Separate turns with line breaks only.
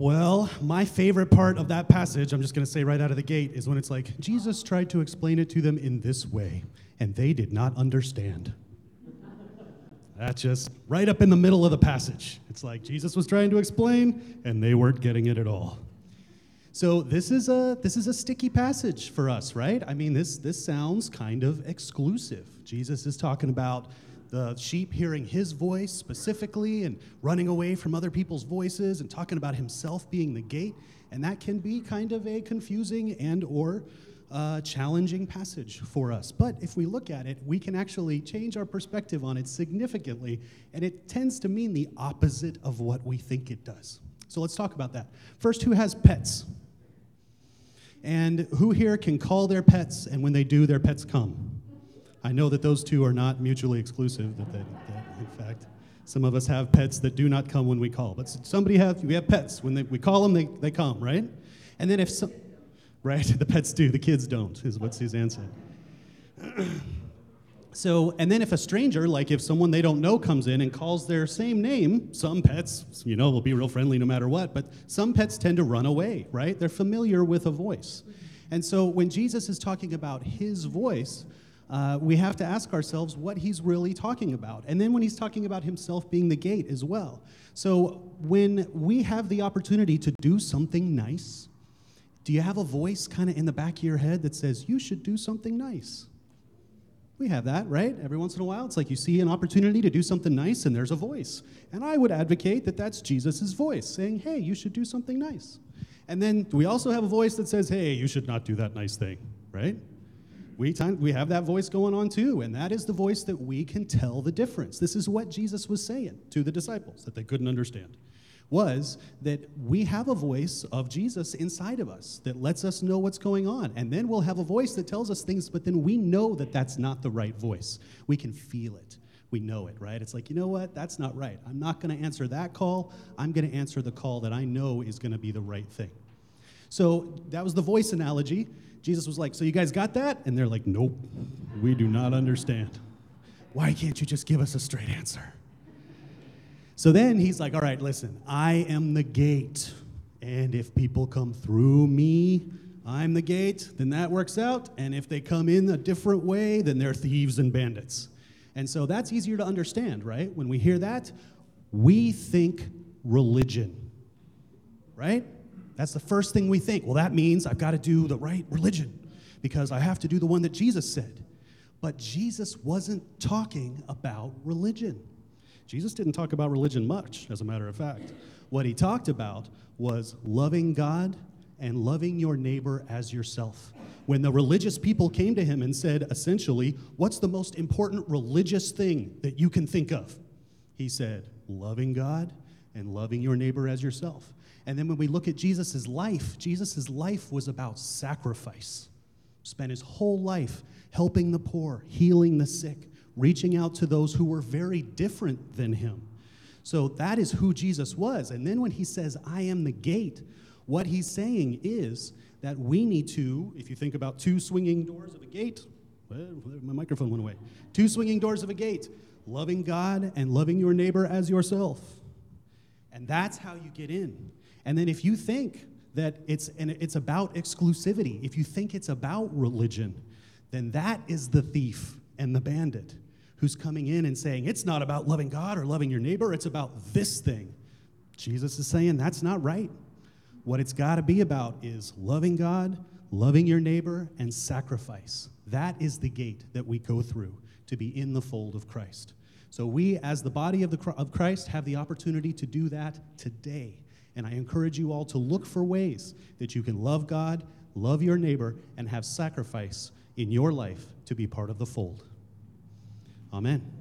Well, my favorite part of that passage, I'm just going to say right out of the gate, is when it's like, Jesus tried to explain it to them in this way, and they did not understand. That's just right up in the middle of the passage. It's like Jesus was trying to explain, and they weren't getting it at all. So this is a this is a sticky passage for us, right? I mean, this this sounds kind of exclusive. Jesus is talking about the sheep hearing his voice specifically and running away from other people's voices and talking about himself being the gate. And that can be kind of a confusing and or uh, challenging passage for us. But if we look at it we can actually change our perspective on it significantly and it tends to mean the opposite of what we think it does. So let's talk about that. First who has pets? And who here can call their pets and when they do their pets come I know that those two are not mutually exclusive, that, that, that, in fact, some of us have pets that do not come when we call. But somebody have, we have pets. When they, we call them, they, they come, right? And then if some, right, the pets do, the kids don't, is what Suzanne said. so, and then if a stranger, like if someone they don't know comes in and calls their same name, some pets, you know, will be real friendly no matter what, but some pets tend to run away, right? They're familiar with a voice. And so when Jesus is talking about his voice, uh, we have to ask ourselves what he's really talking about. And then when he's talking about himself being the gate as well. So when we have the opportunity to do something nice, do you have a voice kind of in the back of your head that says, you should do something nice? We have that, right? Every once in a while, it's like you see an opportunity to do something nice and there's a voice. And I would advocate that that's Jesus' voice saying, hey, you should do something nice. And then we also have a voice that says, hey, you should not do that nice thing, right? We, time, we have that voice going on too, and that is the voice that we can tell the difference. This is what Jesus was saying to the disciples that they couldn't understand. Was that we have a voice of Jesus inside of us that lets us know what's going on. And then we'll have a voice that tells us things, but then we know that that's not the right voice. We can feel it. We know it, right? It's like, you know what? That's not right. I'm not going to answer that call. I'm going to answer the call that I know is going to be the right thing. So that was the voice analogy. Jesus was like, So you guys got that? And they're like, Nope, we do not understand. Why can't you just give us a straight answer? So then he's like, All right, listen, I am the gate. And if people come through me, I'm the gate, then that works out. And if they come in a different way, then they're thieves and bandits. And so that's easier to understand, right? When we hear that, we think religion, right? That's the first thing we think. Well, that means I've got to do the right religion because I have to do the one that Jesus said. But Jesus wasn't talking about religion. Jesus didn't talk about religion much, as a matter of fact. What he talked about was loving God and loving your neighbor as yourself. When the religious people came to him and said, essentially, what's the most important religious thing that you can think of? He said, loving God and loving your neighbor as yourself. And then when we look at Jesus' life, Jesus' life was about sacrifice. Spent his whole life helping the poor, healing the sick, reaching out to those who were very different than him. So that is who Jesus was. And then when he says, I am the gate, what he's saying is that we need to, if you think about two swinging doors of a gate, my microphone went away. Two swinging doors of a gate, loving God and loving your neighbor as yourself. And that's how you get in. And then if you think that it's, and it's about exclusivity, if you think it's about religion, then that is the thief and the bandit who's coming in and saying, it's not about loving God or loving your neighbor, it's about this thing. Jesus is saying that's not right. What it's got to be about is loving God, loving your neighbor, and sacrifice. That is the gate that we go through to be in the fold of Christ. So, we, as the body of, the, of Christ, have the opportunity to do that today and I encourage you all to look for ways that you can love God, love your neighbor, and have sacrifice in your life to be part of the fold. Amen.